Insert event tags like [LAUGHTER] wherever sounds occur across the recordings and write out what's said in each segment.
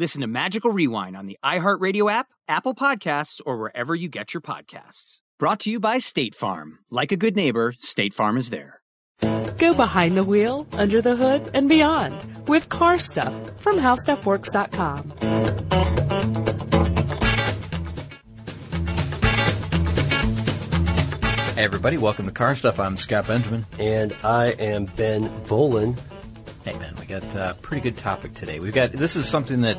Listen to Magical Rewind on the iHeartRadio app, Apple Podcasts, or wherever you get your podcasts. Brought to you by State Farm. Like a good neighbor, State Farm is there. Go behind the wheel, under the hood, and beyond with car stuff from howstuffworks.com. Hey everybody, welcome to Car Stuff. I'm Scott Benjamin. And I am Ben Bowlin. Hey man, we got a pretty good topic today. We've got, this is something that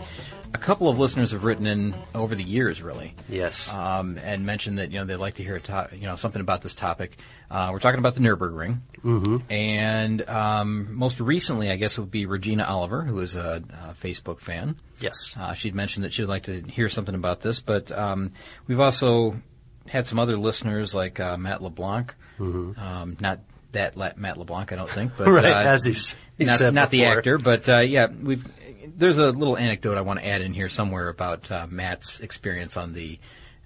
a couple of listeners have written in over the years, really. Yes. Um, and mentioned that you know they'd like to hear a to- you know something about this topic. Uh, we're talking about the Nurburgring, mm-hmm. and um, most recently, I guess, it would be Regina Oliver, who is a, a Facebook fan. Yes. Uh, she'd mentioned that she'd like to hear something about this, but um, we've also had some other listeners like uh, Matt LeBlanc, mm-hmm. Um, not that Matt LeBlanc, I don't think, [LAUGHS] but right, uh, as he's, he's not, said not the actor, but uh, yeah, we've there's a little anecdote I want to add in here somewhere about uh, Matt's experience on the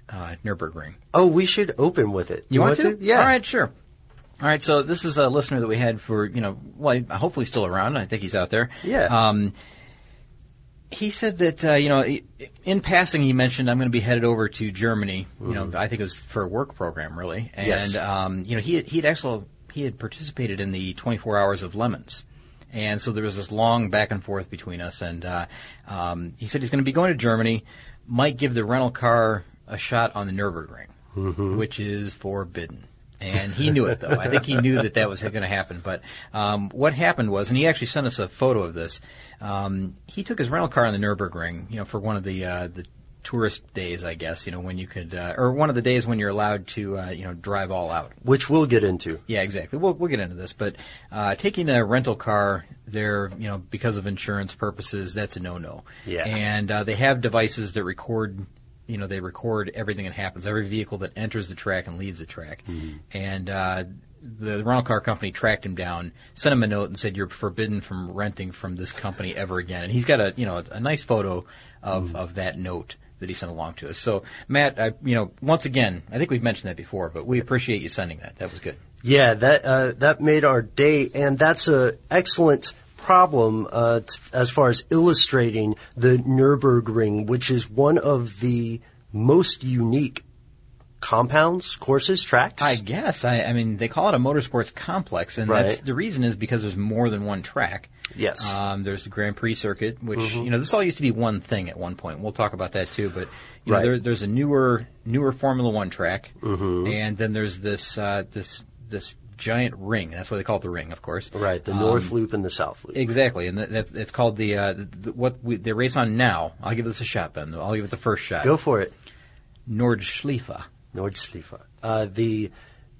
uh, Nurburgring. Oh, we should open with it. You, want, to? Yeah. All right, sure. All right, so this is a listener that we had for you know, well, hopefully still around. I think he's out there. Yeah. Um, he said that uh, you know, in passing, he mentioned I'm going to be headed over to Germany. You know, I think it was for a work program, really. And Yes. um, you know, he he'd actually he had participated in the 24 hours of LeMons. And so there was this long back and forth between us. And uh, um, he said he's going to be going to Germany, might give the rental car a shot on the Nurburgring, which is forbidden. And he knew it, though. I think he knew that that was going to happen. But um, what happened was, and he actually sent us a photo of this. Um, he took his rental car on the Nurburgring, you know, for one of the uh, the tourist days, I guess, you know, when you could, uh, or one of the days when you're allowed to, uh, you know, drive all out. Which we'll get into. Yeah, exactly. We'll we'll get into this, but uh, taking a rental car there, you know, because of insurance purposes, that's a no-no. Yeah. And uh, they have devices that record, you know, they record everything that happens, every vehicle that enters the track and leaves the track, and. Uh, the rental car company tracked him down, sent him a note, and said, "You're forbidden from renting from this company ever again." And he's got a, you know, a, a nice photo of, of that note that he sent along to us. So, Matt, I, you know, once again, I think we've mentioned that before, but we appreciate you sending that. That was good. Yeah, that uh, that made our day, and that's a excellent problem uh, t- as far as illustrating the Nurburgring, which is one of the most unique compounds, courses, tracks. I guess. I, I mean, they call it a motorsports complex, and Right. that's the reason is because there's more than one track. Yes. Um, there's the Grand Prix circuit, which Mhm. you know this all used to be one thing at one point. We'll talk about that too. But you know, there, there's a newer newer Formula One track, Mhm. and then there's this uh, this this giant ring. That's why they call it the ring, of course. right, the Um, North Loop and the South Loop. Exactly, and that, it's called the, uh, the what we, they race on now. I'll give this a shot, Ben. I'll give it the first shot. Go for it. Nordschleife Nordschleife. Uh, the,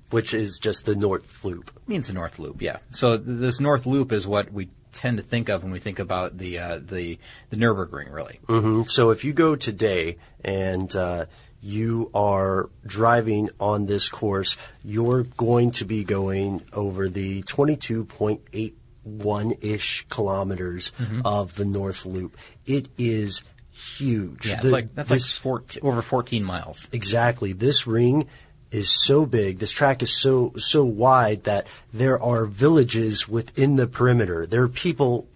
which is just the North Loop. means the North Loop. Yeah. So th- this North Loop is what we tend to think of when we think about the uh, the the Nurburgring, really. hmm So if you go today and uh, you are driving on this course, you're going to be going over the 22.81 ish kilometers Mhm. of the North Loop. It is huge. Yeah, The- it's like that's this- like 14, over 14 miles. Exactly. This ring is so big. This track is so so wide that there are villages within the perimeter. There are people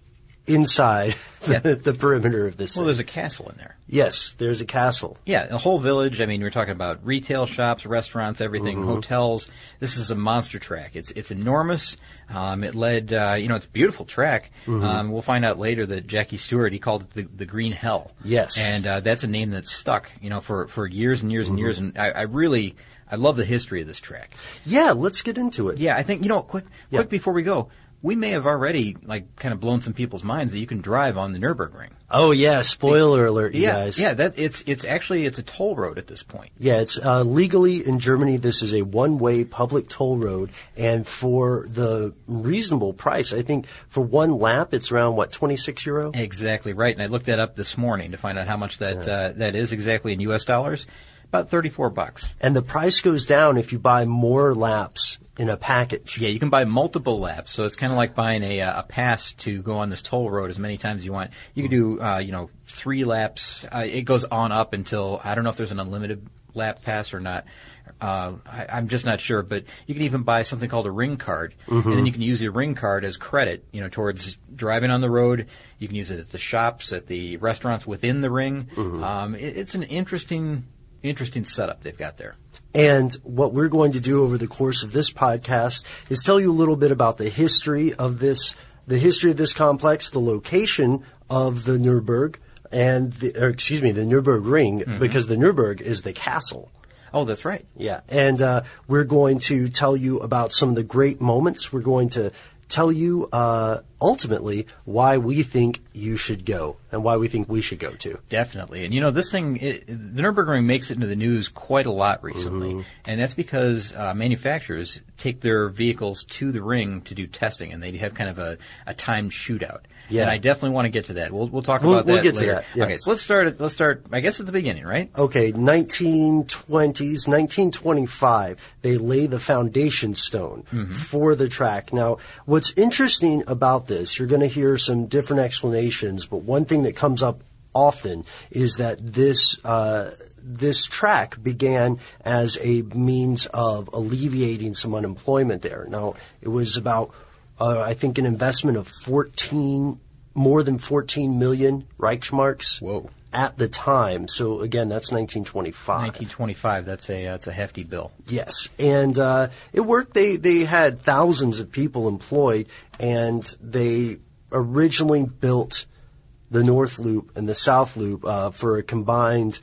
inside [LAUGHS] Yeah. the, the perimeter of this. Well, thing. there's a castle in there. yes, there's a castle. Yeah, the whole village. I mean, we're talking about retail shops, restaurants, everything, Mm-hmm. hotels. This is a monster track. It's it's enormous. Um, it led, uh, you know, it's a beautiful track. Mm-hmm. Um, we'll find out later that Jackie Stewart he called it the, the Green Hell. Yes. and uh, that's a name that's stuck, you know, for for years and years Mm-hmm. and years. And I, I really I love the history of this track. Yeah, let's get into it. Yeah, I think you know. Quick, Yeah. quick before we go, we may have already like kind of blown some people's minds that you can drive on the Nurburgring. Oh yeah, spoiler alert, you yeah, guys. yeah. That it's it's actually it's a toll road at this point. Yeah, it's uh, legally in Germany. This is a one-way public toll road, and for the reasonable price, I think for one lap, it's around what twenty-six euro. Exactly right, and I looked that up this morning to find out how much that uh, that is exactly in U.S. dollars. About thirty-four bucks. And the price goes down if you buy more laps in a package. Yeah, you can buy multiple laps, so it's kind of like buying a uh, a pass to go on this toll road as many times as you want. You can do uh, you know three laps. Uh, it goes on up until I don't know if there's an unlimited lap pass or not. Uh, I, I'm just not sure, but you can even buy something called a ring card, and then you can use your ring card as credit, you know, towards driving on the road. You can use it at the shops, at the restaurants within the ring. Um, it, it's an interesting, interesting setup they've got there. And what we're going to do over the course of this podcast is tell you a little bit about the history of this, the history of this complex, the location of the Nurburg, and the, or excuse me, the Nurburgring, because the Nurburg is the castle. Oh, that's right. Yeah, and uh, we're going to tell you about some of the great moments. We're going to tell you uh, ultimately why we think you should go and why we think we should go too. Definitely, and you know this thing, it, the Nurburgring makes it into the news quite a lot recently, Mm-hmm. and that's because uh, manufacturers take their vehicles to the ring to do testing, and they have kind of a, a timed shootout. Yeah. and I definitely want to get to that. We'll we'll talk We'll- about we'll that get to later. that, yeah. Okay, so let's start. at- Let's start. I guess at the beginning, right? Okay, 1920s, 1925, they lay the foundation stone for the track. Now, what's interesting about this, you're going to hear some different explanations, but one thing that comes up often is that this, uh, this track began as a means of alleviating some unemployment there. Now, it was about, uh, I think, an investment of 14, more than 14 million Reichsmarks Whoa. at the time. So again, that's 1925. 1925. That's a that's a hefty bill. Yes, and uh, it worked. They they had thousands of people employed, and they originally built the North Loop and the South Loop uh, for a combined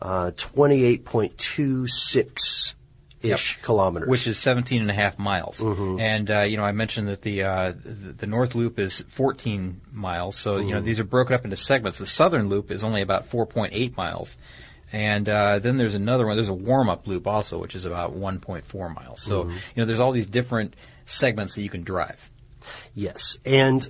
uh, 28.26 ish Yep. kilometers. Which is 17 and a half miles. Mm-hmm. And, uh, you know, I mentioned that the, uh, the, the North Loop is 14 miles. So, Mm-hmm. you know, these are broken up into segments. The Southern Loop is only about 4.8 miles. And, uh, then there's another one. There's a warm-up loop also, which is about 1.4 miles. So, Mm-hmm. you know, there's all these different segments that you can drive. Yes, and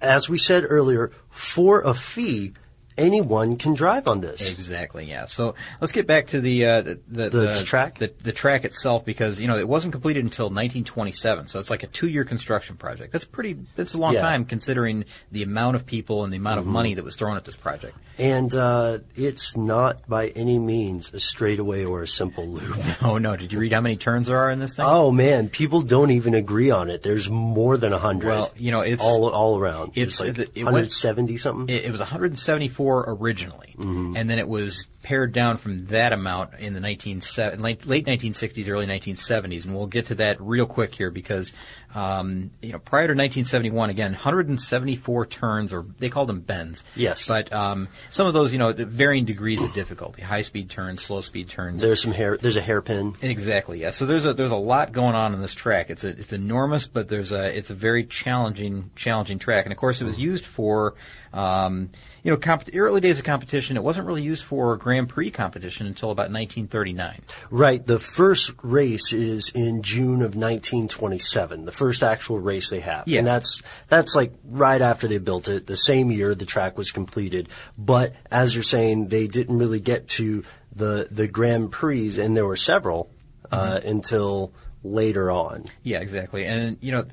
as we said earlier, for a fee, anyone can drive on this. Exactly. Yeah. So let's get back to the uh, the, the, The track? the, the track itself because you know it wasn't completed until 1927. So it's like a two-year construction project. That's pretty. That's a long Yeah. Mm-hmm. time considering the amount of people and the amount of money that was thrown at this project. And uh, it's not by any means a straightaway or a simple loop. [LAUGHS] Oh no! Did you read how many turns there are in this thing? Oh man, people don't even agree on it. There's more than a hundred. Well, you know, it's- all all around. it's- like it- it went- 170 something. It, it was 174 originally, Mm-hmm. and then it was pared down from that amount in the 19, late, late 1960s, early 1970s, and we'll get to that real quick here because, um, you know, prior to 1971, again, 174 turns, or they called them bends. Yes. But um, some of those, you know, the varying degrees of difficulty: high-speed turns, slow-speed turns. there's some hair. There's a hairpin. Exactly. Yeah. So there's a there's a lot going on in this track. It's a it's enormous, but there's a it's a very challenging challenging track. And of course, it was used for um, you know comp- early days of competition. It wasn't really used for Grand Prix competition until about 1939. Right. The first race is in June of 1927. The first actual race they have. Yeah. And that's that's like right after they built it. The same year the track was completed. But as you're saying, they didn't really get to the the Grand Prix, and there were several uh, Mm-hmm. until later on. Yeah, exactly. And you know,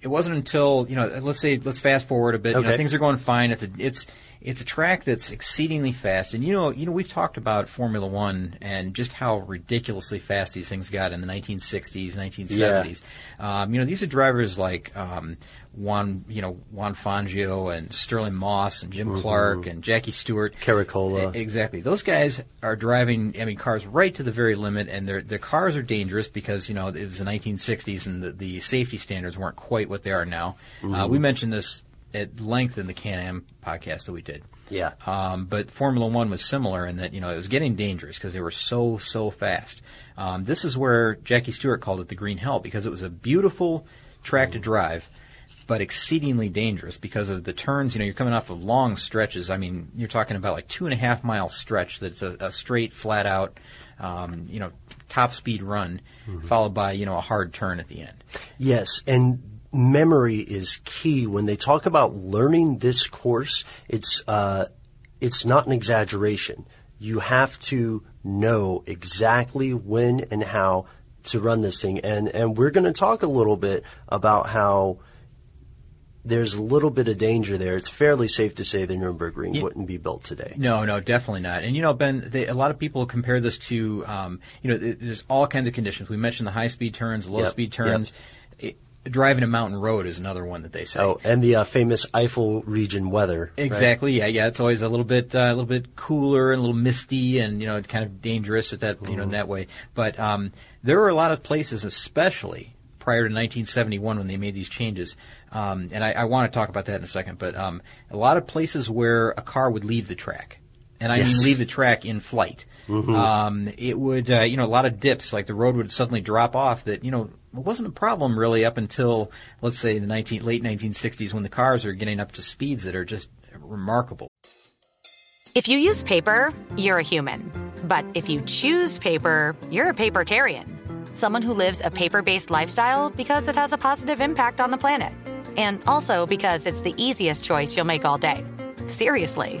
it wasn't until you know, let's say let's fast forward a bit. You know, Okay. things are going fine. It's a, it's it's a track that's exceedingly fast, and you know, you know, we've talked about Formula One and just how ridiculously fast these things got in the 1960s, 1970s. Um, you know, these are drivers like um, Juan, you know, Juan Fangio and Stirling Moss and Jim Clark and Jackie Stewart. Caracciola. Exactly. Those guys are driving, I mean, cars right to the very limit, and their their cars are dangerous because you know it was the 1960s and the, the safety standards weren't quite what they are now. Uh, we mentioned this at length in the Can-Am podcast that we did. Yeah. Um, but Formula One was similar in that you know it was getting dangerous because they were so so fast. Um, this is where Jackie Stewart called it the Green Hell because it was a beautiful track to drive, but exceedingly dangerous because of the turns. You know, you're coming off of long stretches. I mean, you're talking about like two and a half mile stretch that's a, a straight, flat out, um, you know, top speed run, followed by you know a hard turn at the end. Yes, and memory is key when they talk about learning this course. It's uh, it's not an exaggeration. You have to know exactly when and how to run this thing, and and we're going to talk a little bit about how. There's a little bit of danger there. It's fairly safe to say the Nuremberg Ring wouldn't be built today. No, no, definitely not. And you know, Ben, they, a lot of people compare this to, um, you know, there's all kinds of conditions. We mentioned the high speed turns, low Yep, speed turns. It- driving a mountain road is another one that they say. Oh, and the uh, famous Eifel region weather. right? Exactly. Yeah, yeah. It's always a little bit, uh, a little bit cooler and a little misty, and you know, kind of dangerous at that, you know, in that way. But um, there were a lot of places, especially prior to 1971 when they made these changes. Um, and I, I want to talk about that in a second. But um, a lot of places where a car would leave the track. And I Yes. mean leave the track in flight. Um, it would, uh, you know, a lot of dips, like the road would suddenly drop off that, you know, it wasn't a problem really up until, let's say, the 19, late 1960s when the cars are getting up to speeds that are just remarkable. If you use paper, you're a human. But if you choose paper, you're a papertarian. Someone who lives a paper based lifestyle because it has a positive impact on the planet. And also because it's the easiest choice you'll make all day. Seriously.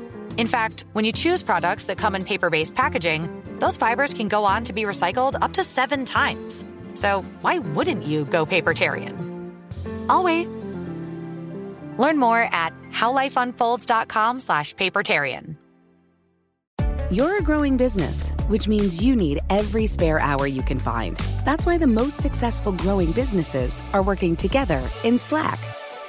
In fact, when you choose products that come in paper based packaging, those fibers can go on to be recycled up to seven times. So why wouldn't you go papertarian? I'll wait. Learn more at howlifeunfolds.com slash papertarian. You're a growing business, which means you need every spare hour you can find. That's why the most successful growing businesses are working together in Slack.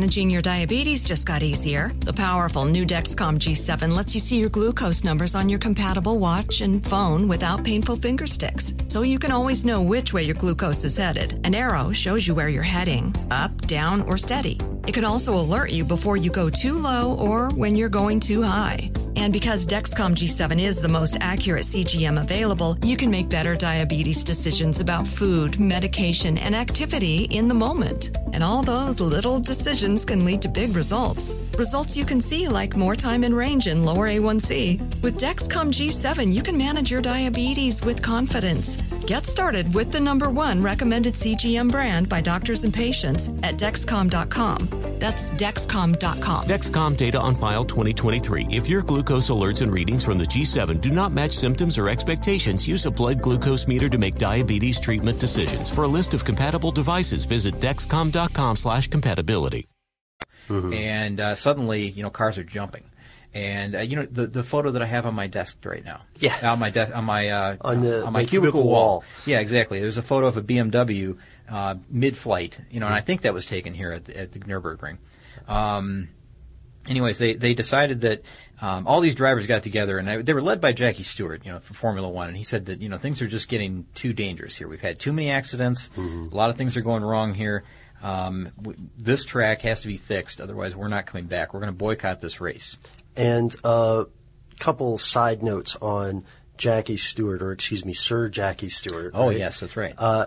Managing your diabetes just got easier. The powerful new Dexcom G7 lets you see your glucose numbers on your compatible watch and phone without painful finger sticks, so you can always know which way your glucose is headed. An arrow shows you where you're heading up, down, or steady. It can also alert you before you go too low or when you're going too high. And because Dexcom G7 is the most accurate CGM available, you can make better diabetes decisions about food, medication, and activity in the moment. And all those little decisions can lead to big results. Results you can see like more time in range and lower A1C. With Dexcom G7, you can manage your diabetes with confidence. Get started with the number one recommended CGM brand by doctors and patients at Dexcom.com. That's Dexcom.com. Dexcom data on file 2023. If your glucose alerts and readings from the G7 do not match symptoms or expectations, use a blood glucose meter to make diabetes treatment decisions. For a list of compatible devices, visit dexcom.com slash compatibility. And uh, suddenly, you know, cars are jumping. And uh, you know the the photo that I have on my desk right now. Yeah. On my desk, on my uh, On the- on my the cubicle, cubicle wall. Yeah, exactly. There's a photo of a BMW uh, mid-flight. You know, and I think that was taken here at the, at the Nurburgring. Um, anyways, they they decided that um, all these drivers got together, and I, they were led by Jackie Stewart, you know, from Formula One, and he said that you know things are just getting too dangerous here. We've had too many accidents. A lot of things are going wrong here. Um, w- this track has to be fixed, otherwise we're not coming back. We're going to boycott this race. And a uh, couple side notes on Jackie Stewart, or excuse me, Sir Jackie Stewart. Oh right? yes, that's right. Uh,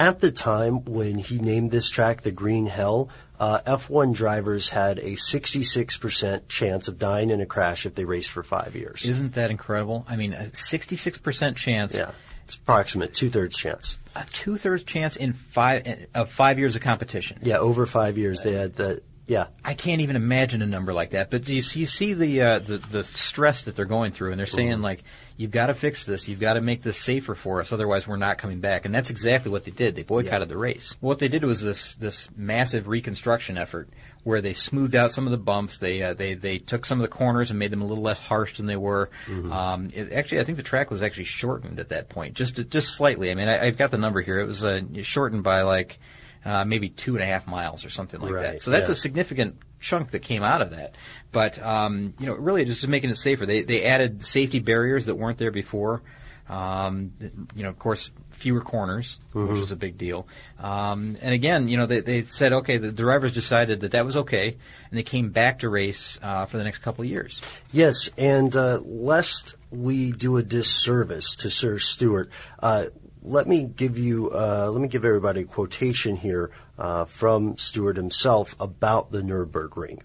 at the time when he named this track the Green Hell, uh, F1 drivers had a 66% chance of dying in a crash if they raced for five years. Isn't that incredible? I mean, a 66% chance. Yeah, it's approximate two thirds chance. A two thirds chance in five of five years of competition. Yeah, over five years they had the yeah. I can't even imagine a number like that. But you see, you see the, uh, the the stress that they're going through, and they're saying Mhm. like, "You've got to fix this. You've got to make this safer for us. Otherwise, we're not coming back." And that's exactly what they did. They boycotted the race. What they did was this this massive reconstruction effort where they smoothed out some of the bumps. They uh, they they took some of the corners and made them a little less harsh than they were. Mhm. Um, it, actually, I think the track was actually shortened at that point, just just slightly. I mean, I, I've got the number here. It was uh, shortened by like uh, maybe two and a half miles or something like that. So that's yeah. a significant chunk that came out of that. But um, you know, really just making it safer. They they added safety barriers that weren't there before. Um, you know, of course, fewer corners, which Mhm. is a big deal. Um, and again, you know, they, they said, okay, the drivers decided that that was okay, and they came back to race uh, for the next couple of years. Yes, and uh, lest we do a disservice to Sir Stewart, uh, let me give you uh, let me give everybody a quotation here uh, from Stewart himself about the Nurburgring.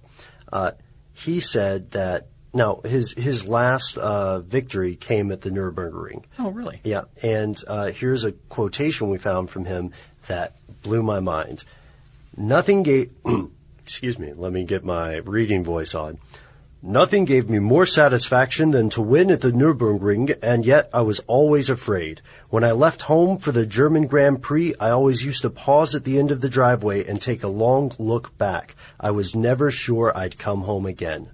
Uh, he said that now his his last uh, victory came at the Nurburgring. Oh, really? Yeah, and uh, here's a quotation we found from him that blew my mind. Nothing gave, [CLEARS THROAT] excuse me, let me get my reading voice on. Nothing gave me more satisfaction than to win at the Nürburgring, and yet I was always afraid. When I left home for the German Grand Prix, I always used to pause at the end of the driveway and take a long look back. I was never sure I'd come home again.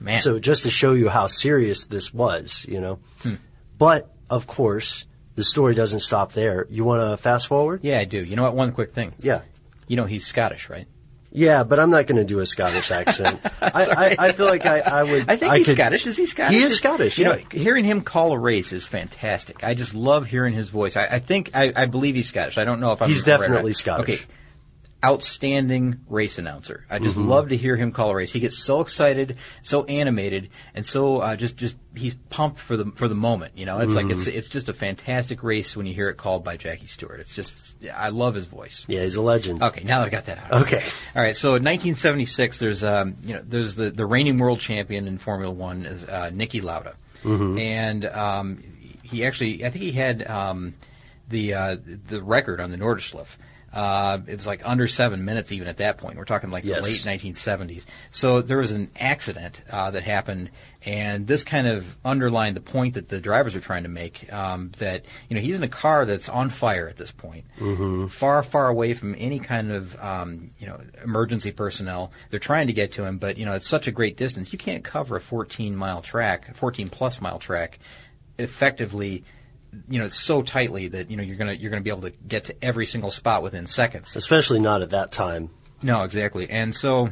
Man. So just to show you how serious this was, you know. Hmm. But of course, the story doesn't stop there. You want to fast forward? Yeah, I do. You know what? One quick thing. Yeah. You know, he's Scottish, right? Yeah, but I'm not going to do a Scottish accent. [LAUGHS] I, I, I feel like I, I would. I think he's could- Scottish. Is he Scottish? He is Scottish. You Yeah. know, hearing him call a race is fantastic. I just love hearing his voice. I, I think I, I believe he's Scottish. I don't know if I'm He's definitely Scottish. Okay. Outstanding race announcer. I just Mhm. love to hear him call a race. He gets so excited, so animated, and so uh, just just he's pumped for the for the moment. You know, it's like Mhm. it's it's just a fantastic race when you hear it called by Jackie Stewart. It's just I love his voice. Yeah, he's a legend. Okay, now that I got that out. Okay. All right. So in 1976, there's um, you know there's the the reigning world champion in Formula One is uh, Niki Lauda, Mhm. and um, he actually I think he had um, the uh, the record on the Nordschleife. Uh, it was like under seven minutes even at that point. We're talking like Yes. the late 1970s. So there was an accident uh, that happened, and this kind of underlined the point that the drivers are trying to make. Um, that you know he's in a car that's on fire at this point Mhm. far, far away from any kind of um, you know emergency personnel. They're trying to get to him, but you know it's such a great distance. You can't cover a 14 mile track, 14 plus mile track, effectively. You know, so tightly that you know you're gonna you're gonna be able to get to every single spot within seconds. Especially not at that time. No, exactly. And so,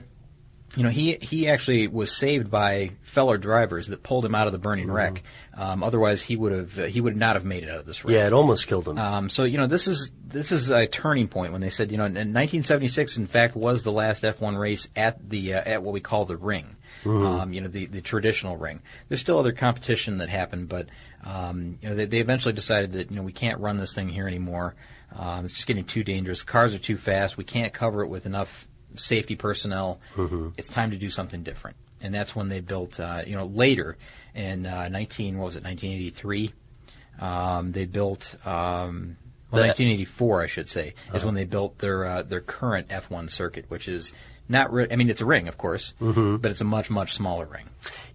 you know, he he actually was saved by fellow drivers that pulled him out of the burning wreck. Um, otherwise, he would have uh, he would not have made it out of this wreck. Yeah, it almost killed him. Um, so you know this is this is a turning point when they said you know in 1976 in fact was the last F1 race at the uh, at what we call the ring, Mhm. um, you know the the traditional ring. There's still other competition that happened, but um, you know they, they eventually decided that you know we can't run this thing here anymore. Um, it's just getting too dangerous. Cars are too fast. We can't cover it with enough safety personnel. Mhm. It's time to do something different, and that's when they built uh, you know later in uh, 19 what was it 1983. Um, they built um, well, That- 1984, I should say, is Uh-huh. when they built their uh, their current F1 circuit, which is not. Re- I mean, it's a ring, of course, Mhm. but it's a much much smaller ring.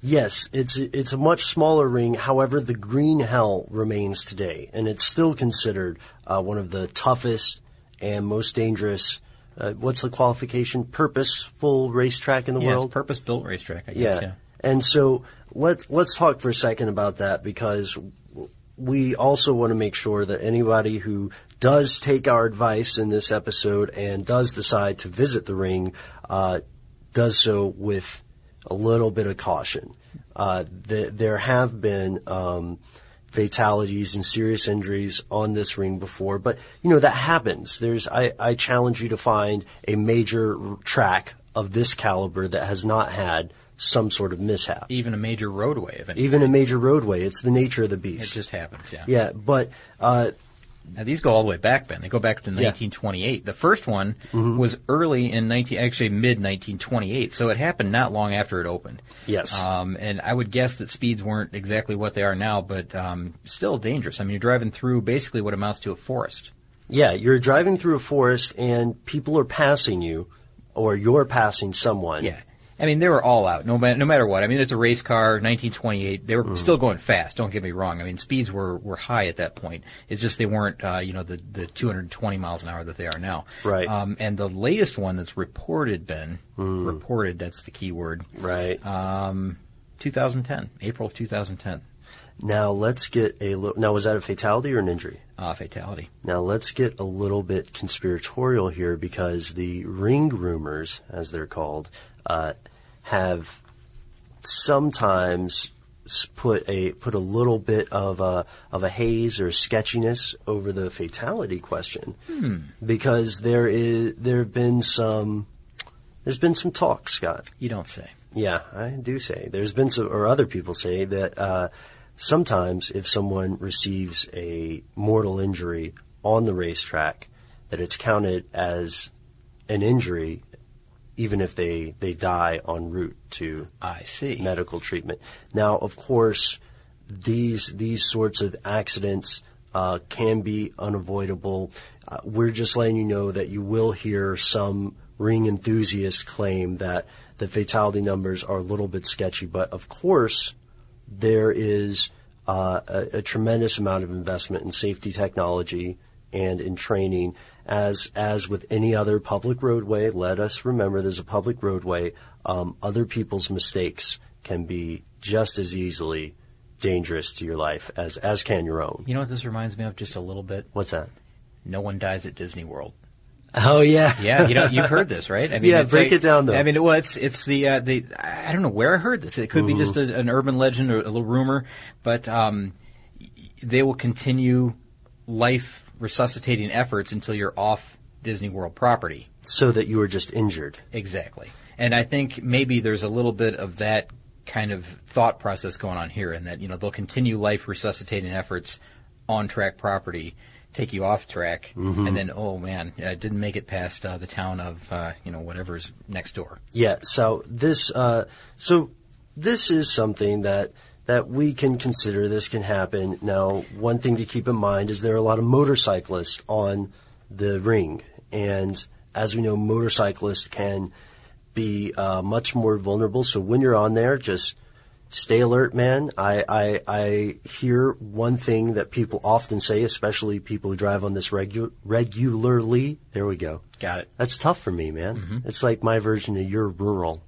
Yes, it's it's a much smaller ring. However, the Green Hell remains today, and it's still considered uh, one of the toughest and most dangerous. Uh, what's the qualification? Purposeful racetrack in the yeah, world. purpose built racetrack. I guess. Yeah. And so let's let's talk for a second about that because we also want to make sure that anybody who does take our advice in this episode and does decide to visit the ring uh, does so with a little bit of caution. Uh, th- there have been um, fatalities and serious injuries on this ring before, but you know that happens. There's I, I challenge you to find a major track of this caliber that has not had some sort of mishap. Even a major roadway Even a major roadway, it's the nature of the beast. It just happens, yeah. Yeah, but uh, Now these go all the way back, Ben. They go back to Yeah. 1928. The first one Mhm. was early in 19, actually mid 1928. So it happened not long after it opened. Yes. Um, and I would guess that speeds weren't exactly what they are now, but um, still dangerous. I mean, you're driving through basically what amounts to a forest. yeah, you're driving through a forest and people are passing you, or you're passing someone. Yeah. I mean, they were all out, no, ma- no matter what. I mean, it's a race car, 1928. They were Mm. still going fast. Don't get me wrong. I mean, speeds were, were high at that point. It's just they weren't, uh, you know, the, the 220 miles an hour that they are now. Right. Um, and the latest one that's reported, Ben, Mm. reported, that's the key word. Right. Um, 2010, April of 2010. Now let's get a little. Now was that a fatality or an injury? Uh, fatality. Now let's get a little bit conspiratorial here because the ring rumors, as they're called, uh, have sometimes put a put a little bit of a of a haze or sketchiness over the fatality question Hmm. because there is there have been some there's been some talk, Scott. You don't say. Yeah, I do say. There's been some, or other people say that uh, sometimes if someone receives a mortal injury on the racetrack, that it's counted as an injury, even if they they die en route to I see medical treatment. Now, of course, these these sorts of accidents uh, can be unavoidable. Uh, we're just letting you know that you will hear some ring enthusiasts claim that the fatality numbers are a little bit sketchy, but of course, there is uh, a, a tremendous amount of investment in safety technology and in training. As as with any other public roadway, let us remember there's a public roadway. Um, other people's mistakes can be just as easily dangerous to your life as as can your own. You know what this reminds me of just a little bit? What's that? No one dies at Disney World. Oh yeah, yeah. You know, you've heard this, right? I [LAUGHS] Yeah, break like- it down, though. I mean, well, it's it's the uh, the I don't know where I heard this. It could be Mhm. just a, an urban legend or a little rumor, but um, they will continue life resuscitating efforts until you're off Disney World property. So that you were just injured. Exactly. And I think maybe there's a little bit of that kind of thought process going on here in that, you know, they'll continue life resuscitating efforts on track property, take you off track, Mhm. and then, oh man, I didn't make it past uh, the town of, uh, you know, whatever's next door. Yeah. So this, uh, so this is something that that we can consider. This can happen. Now, one thing to keep in mind is there are a lot of motorcyclists on the ring, and as we know, motorcyclists can be uh, much more vulnerable. So when you're on there, just stay alert, man. I, I I hear one thing that people often say, especially people who drive on this regu- regularly. There we go. Got it. That's tough for me, man. It's like my version of your rural.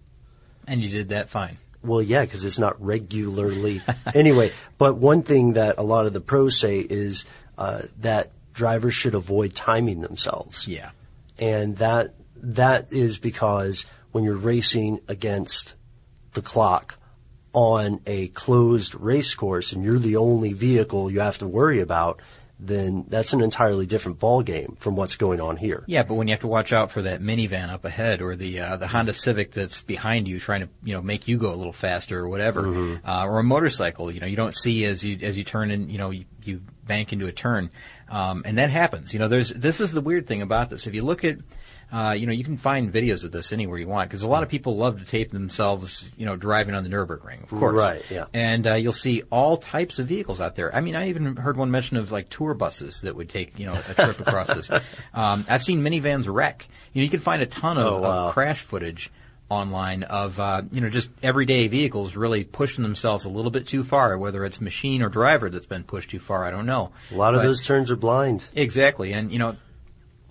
And you did that fine. Well, yeah, because it's not regularly. anyway, but one thing that a lot of the pros say is uh, that drivers should avoid timing themselves. Yeah. And that that is because when you're racing against the clock on a closed race course and you're the only vehicle you have to worry about, then that's an entirely different ball game from what's going on here. Yeah, but when you have to watch out for that minivan up ahead or the uh, the Honda Civic that's behind you trying to you know make you go a little faster or whatever, Mm-hmm. uh, or a motorcycle, you know you don't see as you as you turn in, you know you, you bank into a turn, um, and that happens. You know, there's this is the weird thing about this. If you look at uh, you know, you can find videos of this anywhere you want because a lot of people love to tape themselves, you know, driving on the Nurburgring, of course. Right, yeah. And uh, you'll see all types of vehicles out there. I mean, I even heard one mention of like tour buses that would take, you know, a trip across this. [LAUGHS] Um, I've seen minivans wreck. You know, you can find a ton of, Oh, wow. of crash footage online of, uh, you know, just everyday vehicles really pushing themselves a little bit too far, whether it's machine or driver that's been pushed too far. I don't know. A lot of those turns are blind. Exactly, and you know,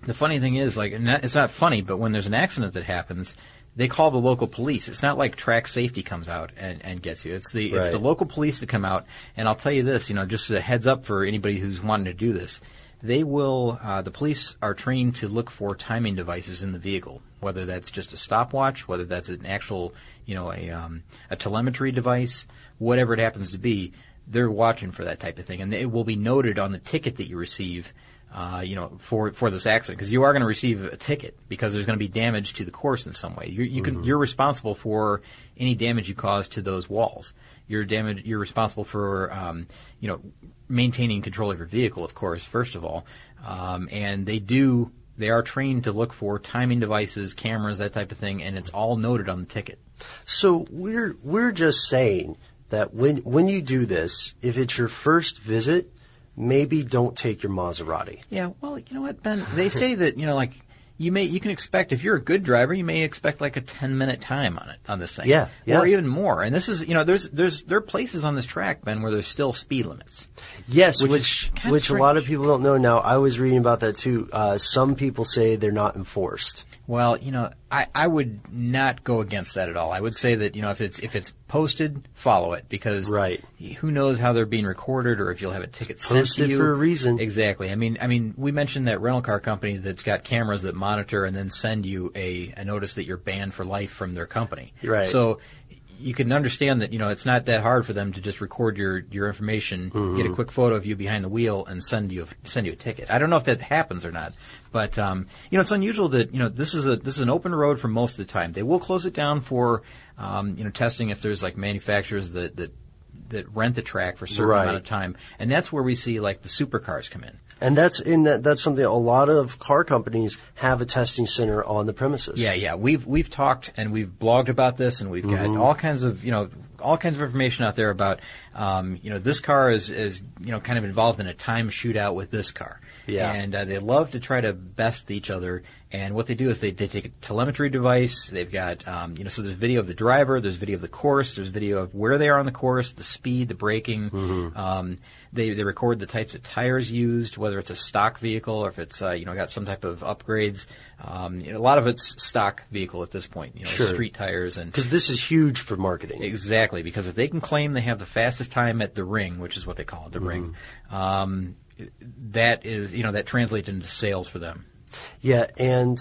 the funny thing is, like, it's not funny, but when there's an accident that happens, they call the local police. It's not like track safety comes out and, and gets you. It's the it's the local police that come out. And I'll tell you this, you know, just a heads up for anybody who's wanting to do this. They will. Uh, the police are trained to look for timing devices in the vehicle, whether that's just a stopwatch, whether that's an actual, you know, a um, a telemetry device, whatever it happens to be. they're watching for that type of thing, and it will be noted on the ticket that you receive. Uh, you know, for for this accident, because you are going to receive a ticket because there's going to be damage to the course in some way. You, you can, you're responsible for any damage you cause to those walls. You're damage. You're responsible for, um, you know, maintaining control of your vehicle, of course, first of all. Um, and they do. They are trained to look for timing devices, cameras, that type of thing, and it's all noted on the ticket. So we're we're just saying that when when you do this, if it's your first visit, maybe don't take your Maserati. Yeah, well, you know what, Ben? They say that you know, like you may you can expect if you're a good driver, you may expect like a ten minute time on it on this thing. Yeah, yeah. or even more. And this is you know, there's there's there are places on this track, Ben, where there's still speed limits. Yes, Which which which, a lot of people don't know. Now, I was reading about that too. Uh, some people say they're not enforced. Well, you know, I, I would not go against that at all. I would say that you know if it's if it's posted, follow it because Right. who knows how they're being recorded or if you'll have a ticket sent to Posted you for a reason. Exactly. I mean, I mean, we mentioned that rental car company that's got cameras that monitor and then send you a, a notice that you're banned for life from their company. Right. So you can understand that you know it's not that hard for them to just record your your information, Mm-hmm. get a quick photo of you behind the wheel, and send you send you a ticket. I don't know if that happens or not, but um, you know it's unusual that you know this is a this is an open road for most of the time. They will close it down for um, you know testing if there's like manufacturers that that that rent the track for a certain Right. amount of time, and that's where we see like the supercars come in. And that's in that, that's something a lot of car companies have a testing center on the premises. Yeah, yeah. We've we've talked and we've blogged about this, and we've got all kinds of you know all kinds of information out there about um, you know this car is is you know kind of involved in a time shootout with this car. Yeah. And uh, they love to try to best each other. And what they do is they, they take a telemetry device. They've got um, you know so there's video of the driver, there's video of the course, there's video of where they are on the course, the speed, the braking. Um, they they record the types of tires used, whether it's a stock vehicle or if it's uh, you know got some type of upgrades. Um, you know, a lot of it's stock vehicle at this point. You know, Sure. street tires and Because this is huge for marketing. Exactly, because if they can claim they have the fastest time at the ring, which is what they call it, the ring, um, that is, you know, that translates into sales for them. Yeah, and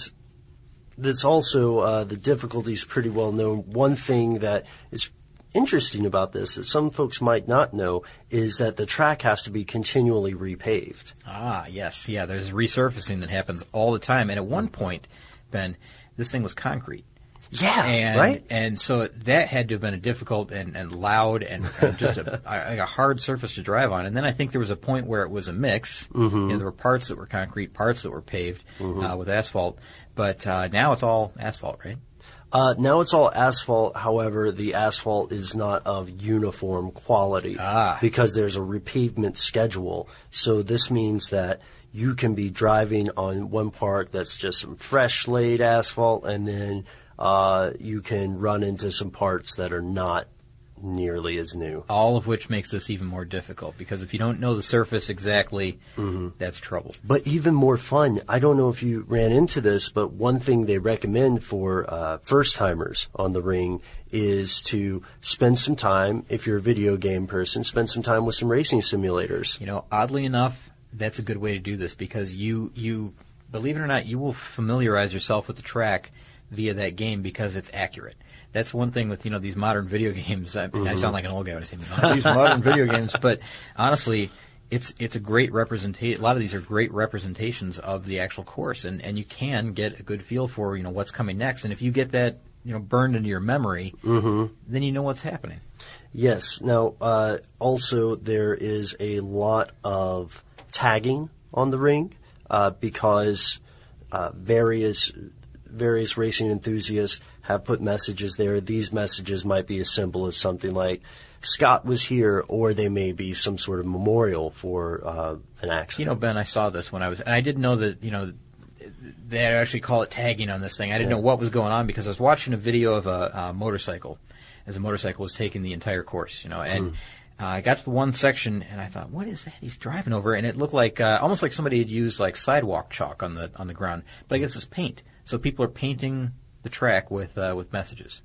that's also uh, the difficulties pretty well known. One thing that is interesting about this that some folks might not know is that the track has to be continually repaved. Ah, yes, yeah. There's resurfacing that happens all the time, and at one point, Ben, this thing was concrete. Yeah, and, right? And so that had to have been a difficult and, and loud and, and just a, [LAUGHS] a hard surface to drive on. And then I think there was a point where it was a mix. Mm-hmm. You know, there were parts that were concrete, parts that were paved uh, with asphalt. But uh, now it's all asphalt, right? Uh, now it's all asphalt. However, the asphalt is not of uniform quality Ah. because there's a repavement schedule. So this means that you can be driving on one part that's just some fresh laid asphalt, and then uh, you can run into some parts that are not nearly as new. All of which makes this even more difficult because if you don't know the surface exactly, that's trouble. But even more fun, I don't know if you ran into this, but one thing they recommend for uh, first timers on the ring is to spend some time, if you're a video game person, spend some time with some racing simulators. You know, oddly enough, that's a good way to do this because you you believe it or not, you will familiarize yourself with the track via that game because it's accurate. That's one thing with you know these modern video [LAUGHS] games. I, I sound like an old guy when I say [LAUGHS] these modern video games, but honestly, it's it's a great representation. A lot of these are great representations of the actual course, and and you can get a good feel for you know what's coming next. And if you get that you know burned into your memory, then you know what's happening. Yes. Now, uh, also there is a lot of tagging on the ring uh, because uh, various various racing enthusiasts have put messages there. These messages might be as simple as something like "Scott was here," or they may be some sort of memorial for uh, an accident. You know, Ben, I saw this when I was, and I didn't know that, you know, they actually call it tagging on this thing. I didn't know what was going on because I was watching a video of a, motorcycle as a motorcycle was taking the entire course, you know, and uh, I got to the one section and I thought, what is that he's driving over? And it looked like, uh, almost like somebody had used like sidewalk chalk on the, on the ground, but I guess it's paint. So people are painting the track with, uh, with messages.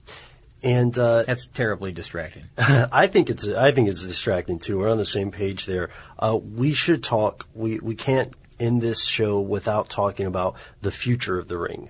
and uh, That's terribly distracting. [LAUGHS] I think it's I think it's distracting too. We're on the same page there. Uh, we should talk. We we can't end this show without talking about the future of the ring.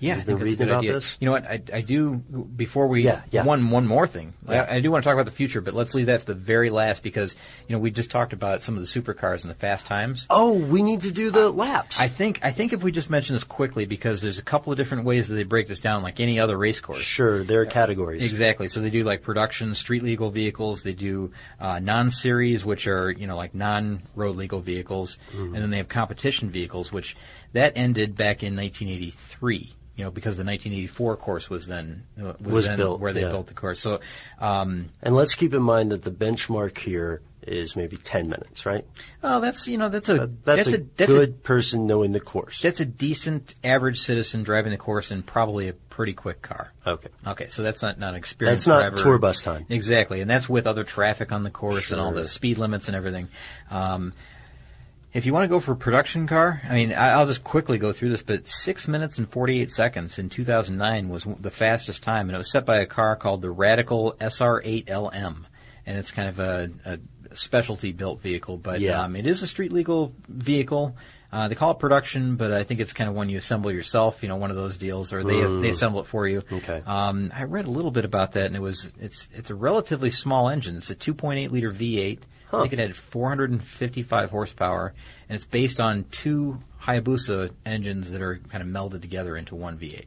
Yeah, You've I been think that's a reading good about idea. this. You know what? I, I do. Before we Yeah, yeah. one one more thing, Yeah. I, I do want to talk about the future, but let's leave that for the very last because you know we just talked about some of the supercars and the fast times. Oh, we need to do the laps. I think I think if we just mention this quickly because there's a couple of different ways that they break this down, like any other race course. sure, there are categories. Exactly. So they do like production, street legal vehicles. They do uh, non-series, which are you know like non-road legal vehicles, Mm-hmm. and then they have competition vehicles, which that ended back in 1983. You know, because the 1984 course was then uh, was, Was then built, where they yeah. built the course. So um, And let's keep in mind that the benchmark here is maybe 10 minutes, right? oh, that's you know that's a That's, a, that's good person knowing the course. that's a decent average citizen driving the course in probably a pretty quick car. okay. Okay, so that's not not an experienced That's not driver. tour bus time. Exactly, and that's with other traffic on the course and all the speed limits and everything. Um, if you want to go for a production car, I mean, I'll just quickly go through this, but six minutes and 48 seconds in 2009 was the fastest time, and it was set by a car called the Radical SR8LM, and it's kind of a, a specialty built vehicle, but Yeah. um, it is a street legal vehicle. Uh, they call it production, but I think it's kind of one you assemble yourself, you know, one of those deals, or they they assemble it for you. Mm. Okay. Um, I read a little bit about that, and it was it's it's a relatively small engine. It's a 2.8 liter V8. I think it had 455 horsepower, and it's based on two Hayabusa engines that are kind of melded together into one V8.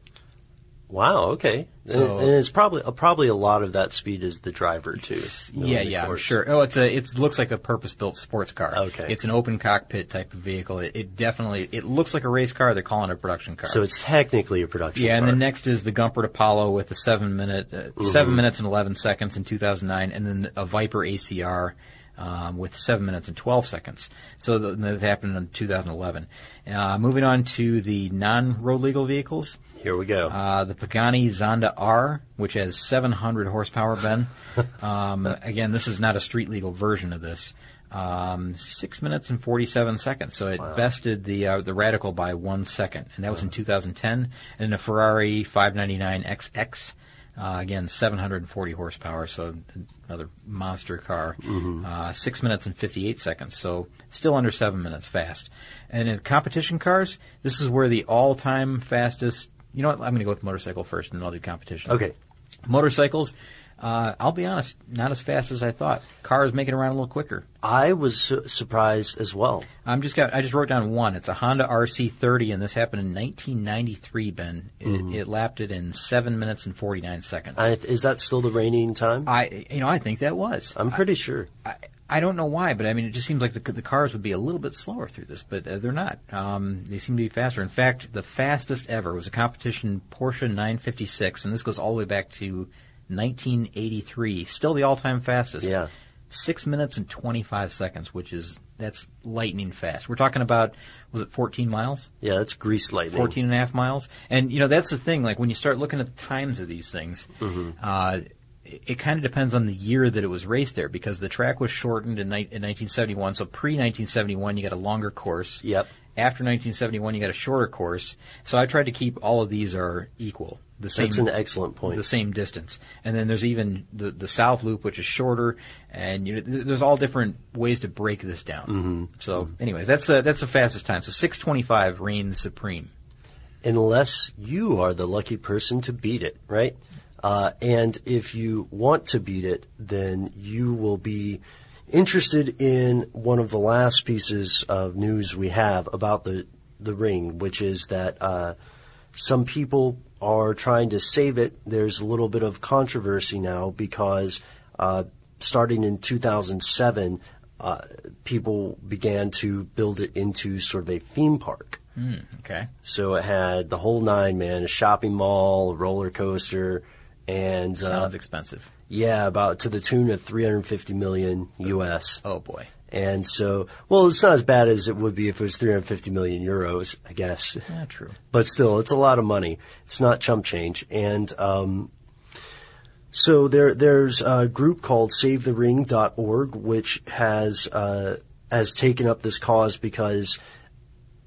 Wow, okay. So- and, it's probably uh, probably a lot of that speed is the driver too. Yeah, yeah, course. sure. Oh, it's a it looks like a purpose-built sports car. Okay. It's an open cockpit type of vehicle. It, it definitely it looks like a race car. They're calling it a production car. So it's technically a production car. Yeah, and the next is the Gumpert Apollo with the seven minute, uh, Mm-hmm. seven minutes and eleven seconds in 2009, and then a Viper ACR um, with seven minutes and 12 seconds. So th- that happened in 2011. Uh, moving on to the non-road legal vehicles, Here we go. uh, the Pagani Zonda R, which has 700 horsepower, Ben. [LAUGHS] um, again, this is not a street legal version of this. Um, six minutes and 47 seconds. So it bested the uh, the Radical by one second, and that was in 2010. And the Ferrari 599 XX, uh, again 740 horsepower, so another monster car. Uh, six minutes and 58 seconds, so still under seven minutes fast. And in competition cars, this is where the all-time fastest. You know what? I'm going to go with motorcycle first, and then I'll do competition. okay. Motorcycles. Uh, I'll be honest, not as fast as I thought. Cars making around a little quicker. I was su- surprised as well. I'm just got. I just wrote down one. It's a Honda RC30, and this happened in 1993. Ben, it, it lapped it in seven minutes and 49 seconds. I, is that still the reigning time? I, you know, I think that was. I'm pretty sure. I, I don't know why, but I mean, it just seems like the, the cars would be a little bit slower through this, but uh, they're not. Um, they seem to be faster. In fact, the fastest ever was a competition Porsche 956, and this goes all the way back to 1983. Still the all-time fastest. Yeah. Six minutes and 25 seconds, which is that's lightning fast. We're talking about was it 14 miles? Yeah, that's grease lightning. 14 and a half miles. And, you know, that's the thing. Like, when you start looking at the times of these things, uh, it, it kind of depends on the year that it was raced there because the track was shortened in, ni- in 1971. So pre 1971, you got a longer course. Yep. After 1971, you got a shorter course. So I tried to keep all of these are equal. The same, That's an excellent point. the same distance. And then there's even the, the South Loop, which is shorter, and you know, there's all different ways to break this down. Mm-hmm. So, anyways, that's uh, that's the fastest time. So 6:25 reigns supreme. unless you are the lucky person to beat it, right? Uh, and if you want to beat it, then you will be interested in one of the last pieces of news we have about the the ring, which is that uh, some people are trying to save it. There's a little bit of controversy now because uh, starting in 2007, uh, people began to build it into sort of a theme park. Okay. So it had the whole nine, man, a shopping mall, a roller coaster, and uh, Sounds expensive. yeah, about to the tune of 350 million US. Oh boy. And so, well, it's not as bad as it would be if it was 350 million euros, I guess. Yeah, true. But still, it's a lot of money. It's not chump change. And um, so there, there's a group called SaveTheRing.org, which has uh, has taken up this cause because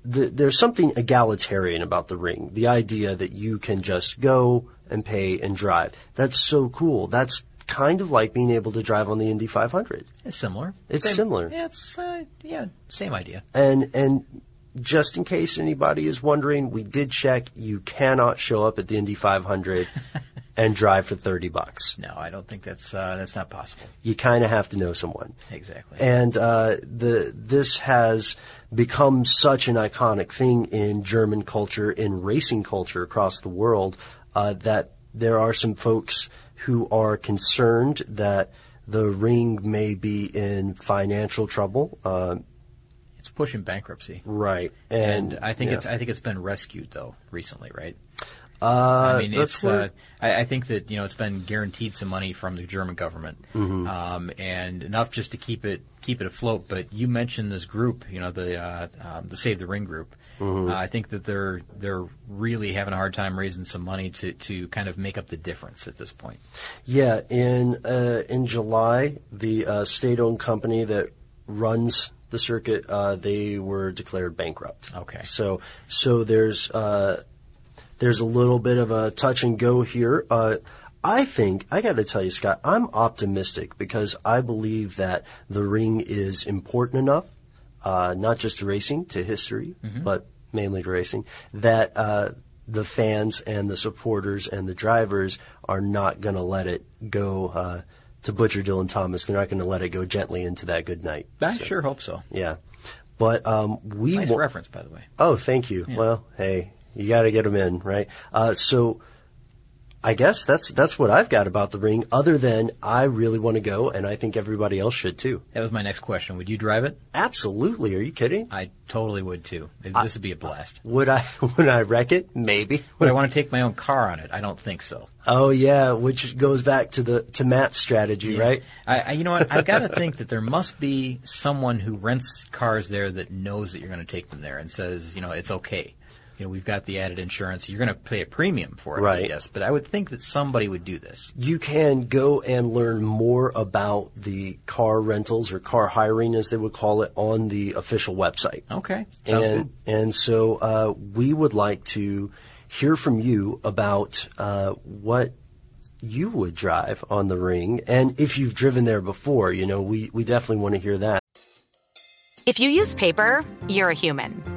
the, there's something egalitarian about the ring. The idea that you can just go and pay and drive. That's so cool. That's kind of like being able to drive on the Indy 500. It's similar. It's Same- similar. Yeah, it's uh, yeah, same idea. and and just in case anybody is wondering, we did check. You cannot show up at the Indy 500 [LAUGHS] and drive for 30 bucks. No, I don't think that's uh, that's not possible. You kind of have to know someone. Exactly. And uh, the this has become such an iconic thing in German culture, in racing culture across the world, uh, that there are some folks who are concerned that the ring may be in financial trouble. Uh, it's pushing bankruptcy, right? And, And, I think yeah. it's I think it's been rescued though recently, right? Uh, I mean, it's. Uh, I, I think that you know it's been guaranteed some money from the German government, Mhm. um, and enough just to keep it keep it afloat. But you mentioned this group, you know, the uh, um, the Save the Ring group. Mhm. Uh, I think that they're they're really having a hard time raising some money to, to kind of make up the difference at this point. Yeah, in uh, in July, the uh, state-owned company that runs the circuit, uh, they were declared bankrupt. Okay. So so there's uh, there's a little bit of a touch and go here. Uh, I think I got to tell you, Scott, I'm optimistic because I believe that the ring is important enough, uh, not just to racing, to history, Mhm. but mainly to racing, that uh, the fans and the supporters and the drivers are not going to let it go. Uh, to butcher Dylan Thomas, they're not going to let it go gently into that good night. I sure hope so. Yeah, but um, we Nice wa- reference, by the way. Oh, thank you. Yeah. Well, hey, you got to get them in, right? Uh, so, I guess that's that's what I've got about the ring. Other than I really want to go, and I think everybody else should too. That was my next question. Would you drive it? Absolutely. Are you kidding? I totally would too. This I- would be a blast. Would I? [LAUGHS] Would I wreck it? Maybe. Would I want to take my own car on it? I don't think so. Oh yeah, which goes back to the to Matt's strategy, Yeah. right? I, I, you know what? I've got to think that there must be someone who rents cars there that knows that you're going to take them there and says, you know, it's okay. You know, we've got the added insurance. You're going to pay a premium for it, I Right. guess. But I would think that somebody would do this. You can go and learn more about the car rentals or car hiring, as they would call it, on the official website. Okay, sounds and and so uh, we would like to hear from you about uh, what you would drive on the ring, and if you've driven there before. You know, we we definitely want to hear that. If you use paper, you're a human.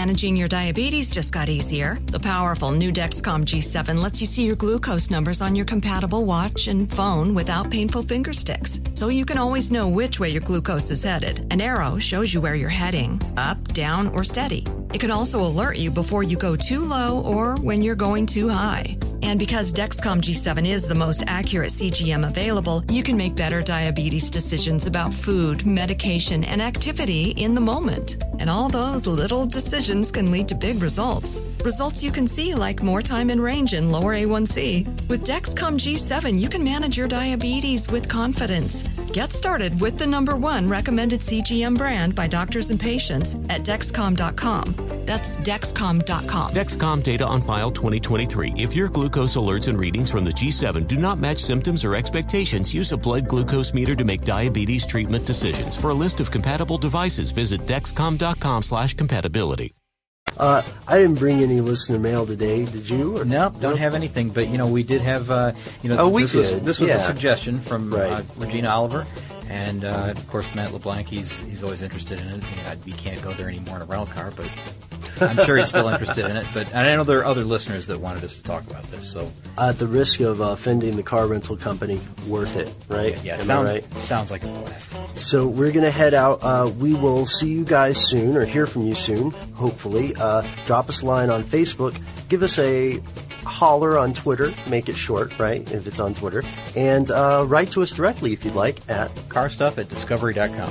Managing your diabetes just got easier. The powerful new Dexcom G7 lets you see your glucose numbers on your compatible watch and phone without painful finger sticks. So you can always know which way your glucose is headed. An arrow shows you where you're heading up, down, or steady. It can also alert you before you go too low or when you're going too high. And because Dexcom G7 is the most accurate CGM available, you can make better diabetes decisions about food, medication, and activity in the moment. And all those little decisions can lead to big results. Results you can see like more time in range and lower A1C. With Dexcom G7, you can manage your diabetes with confidence. Get started with the number one recommended CGM brand by doctors and patients at Dexcom.com. That's Dexcom.com. Dexcom data on file 2023. If your glucose alerts and readings from the G7 do not match symptoms or expectations, use a blood glucose meter to make diabetes treatment decisions. For a list of compatible devices, visit dexcom.com/compatibility. Uh, I didn't bring any listener mail today. Did you? Or- Nope, don't have anything. But you know, we did have. Uh, you know, Oh, we this was did, this was yeah. a suggestion from uh, Regina Oliver, and uh, of course Matt LeBlanc. He's he's always interested in it. You know, we can't go there anymore in a rental car, but I'm sure he's still interested in it. But and I know there are other listeners that wanted us to talk about this. So At the risk of uh, offending the car rental company, worth it, right? yeah, I right? sounds like a blast. So we're going to head out. Uh, we will see you guys soon, or hear from you soon, hopefully. Uh, drop us a line on Facebook. Give us a holler on Twitter. Make it short, right, if it's on Twitter. And uh, write to us directly if you'd like at Car stuff at discovery.com.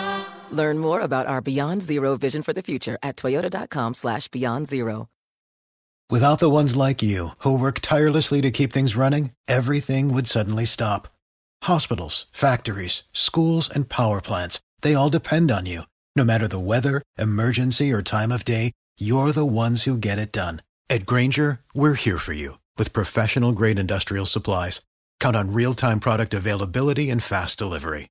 Learn more about our Beyond Zero vision for the future at toyota.com slash beyond zero. Without the ones like you, who work tirelessly to keep things running, everything would suddenly stop. Hospitals, factories, schools, and power plants, they all depend on you. No matter the weather, emergency, or time of day, you're the ones who get it done. At Grainger, we're here for you with professional grade industrial supplies. Count on real time product availability and fast delivery.